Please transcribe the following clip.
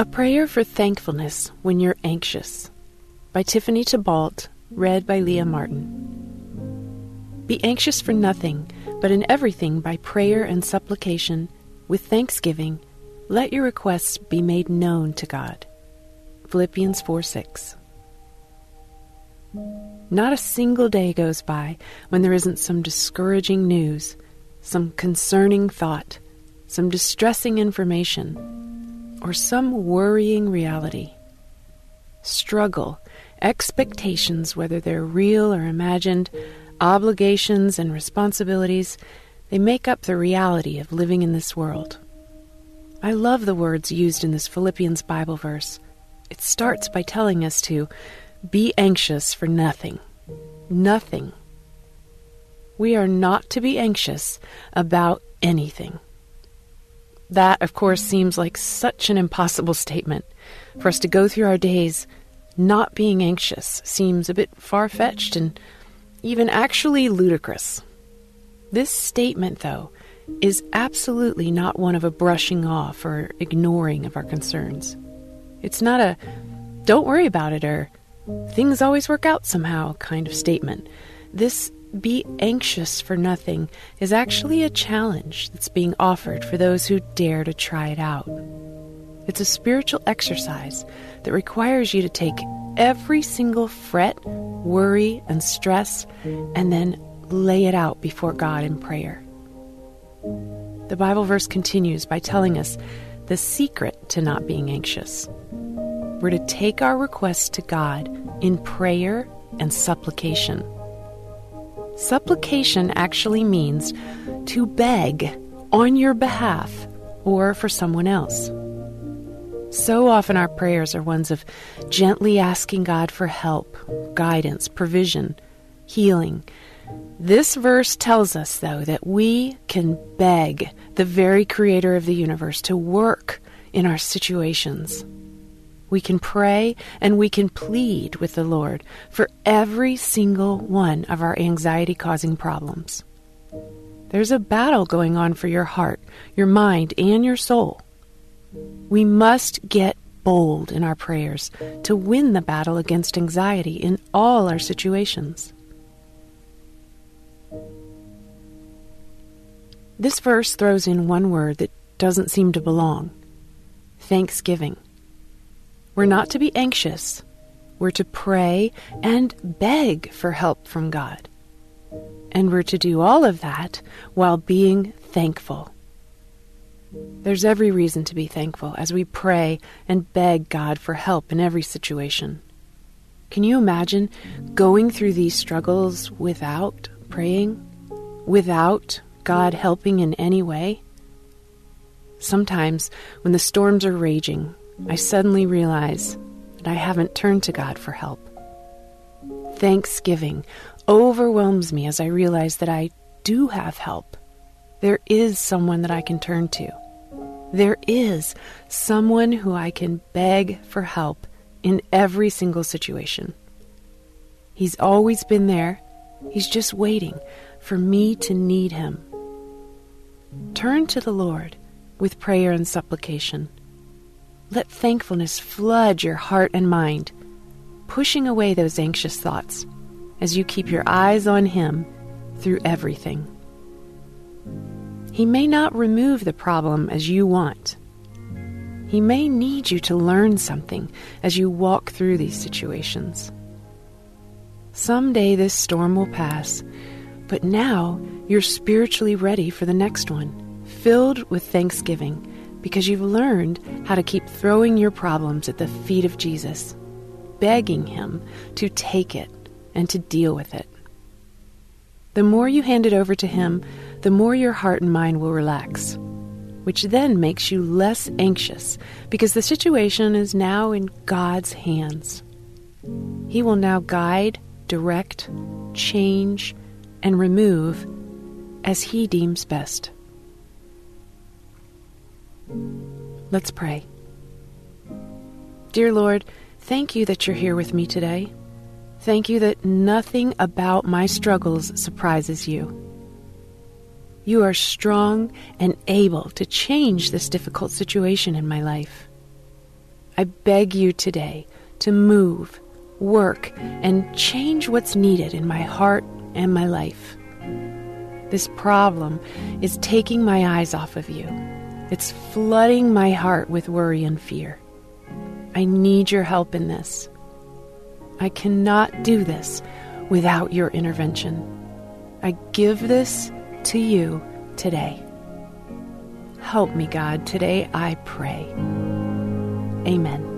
A Prayer for Thankfulness When You're Anxious by Tiffany Thibault, read by Leah Martin. Be anxious for nothing, but in everything by prayer and supplication, with thanksgiving, let your requests be made known to God. Philippians 4 6. Not a single day goes by when there isn't some discouraging news, some concerning thought, some distressing information or some worrying reality. Struggle, expectations, whether they're real or imagined, obligations and responsibilities, they make up the reality of living in this world. I love the words used in this Philippians Bible verse. It starts by telling us to be anxious for nothing. Nothing. We are not to be anxious about anything. That, of course, seems like such an impossible statement. For us to go through our days not being anxious seems a bit far fetched and even actually ludicrous. This statement, though, is absolutely not one of a brushing off or ignoring of our concerns. It's not a don't worry about it or things always work out somehow kind of statement. This be anxious for nothing is actually a challenge that's being offered for those who dare to try it out. It's a spiritual exercise that requires you to take every single fret, worry, and stress and then lay it out before God in prayer. The Bible verse continues by telling us the secret to not being anxious. We're to take our requests to God in prayer and supplication. Supplication actually means to beg on your behalf or for someone else. So often our prayers are ones of gently asking God for help, guidance, provision, healing. This verse tells us, though, that we can beg the very creator of the universe to work in our situations. We can pray and we can plead with the Lord for every single one of our anxiety causing problems. There's a battle going on for your heart, your mind, and your soul. We must get bold in our prayers to win the battle against anxiety in all our situations. This verse throws in one word that doesn't seem to belong thanksgiving. We're not to be anxious. We're to pray and beg for help from God. And we're to do all of that while being thankful. There's every reason to be thankful as we pray and beg God for help in every situation. Can you imagine going through these struggles without praying? Without God helping in any way? Sometimes, when the storms are raging, I suddenly realize that I haven't turned to God for help. Thanksgiving overwhelms me as I realize that I do have help. There is someone that I can turn to. There is someone who I can beg for help in every single situation. He's always been there. He's just waiting for me to need him. Turn to the Lord with prayer and supplication. Let thankfulness flood your heart and mind, pushing away those anxious thoughts as you keep your eyes on Him through everything. He may not remove the problem as you want. He may need you to learn something as you walk through these situations. Someday this storm will pass, but now you're spiritually ready for the next one, filled with thanksgiving because you've learned how to keep throwing your problems at the feet of Jesus, begging Him to take it and to deal with it. The more you hand it over to Him, the more your heart and mind will relax, which then makes you less anxious because the situation is now in God's hands. He will now guide, direct, change, and remove as He deems best. Let's pray. Dear Lord, thank you that you're here with me today. Thank you that nothing about my struggles surprises you. You are strong and able to change this difficult situation in my life. I beg you today to move, work, and change what's needed in my heart and my life. This problem is taking my eyes off of you. It's flooding my heart with worry and fear. I need your help in this. I cannot do this without your intervention. I give this to you today. Help me, God, today I pray. Amen.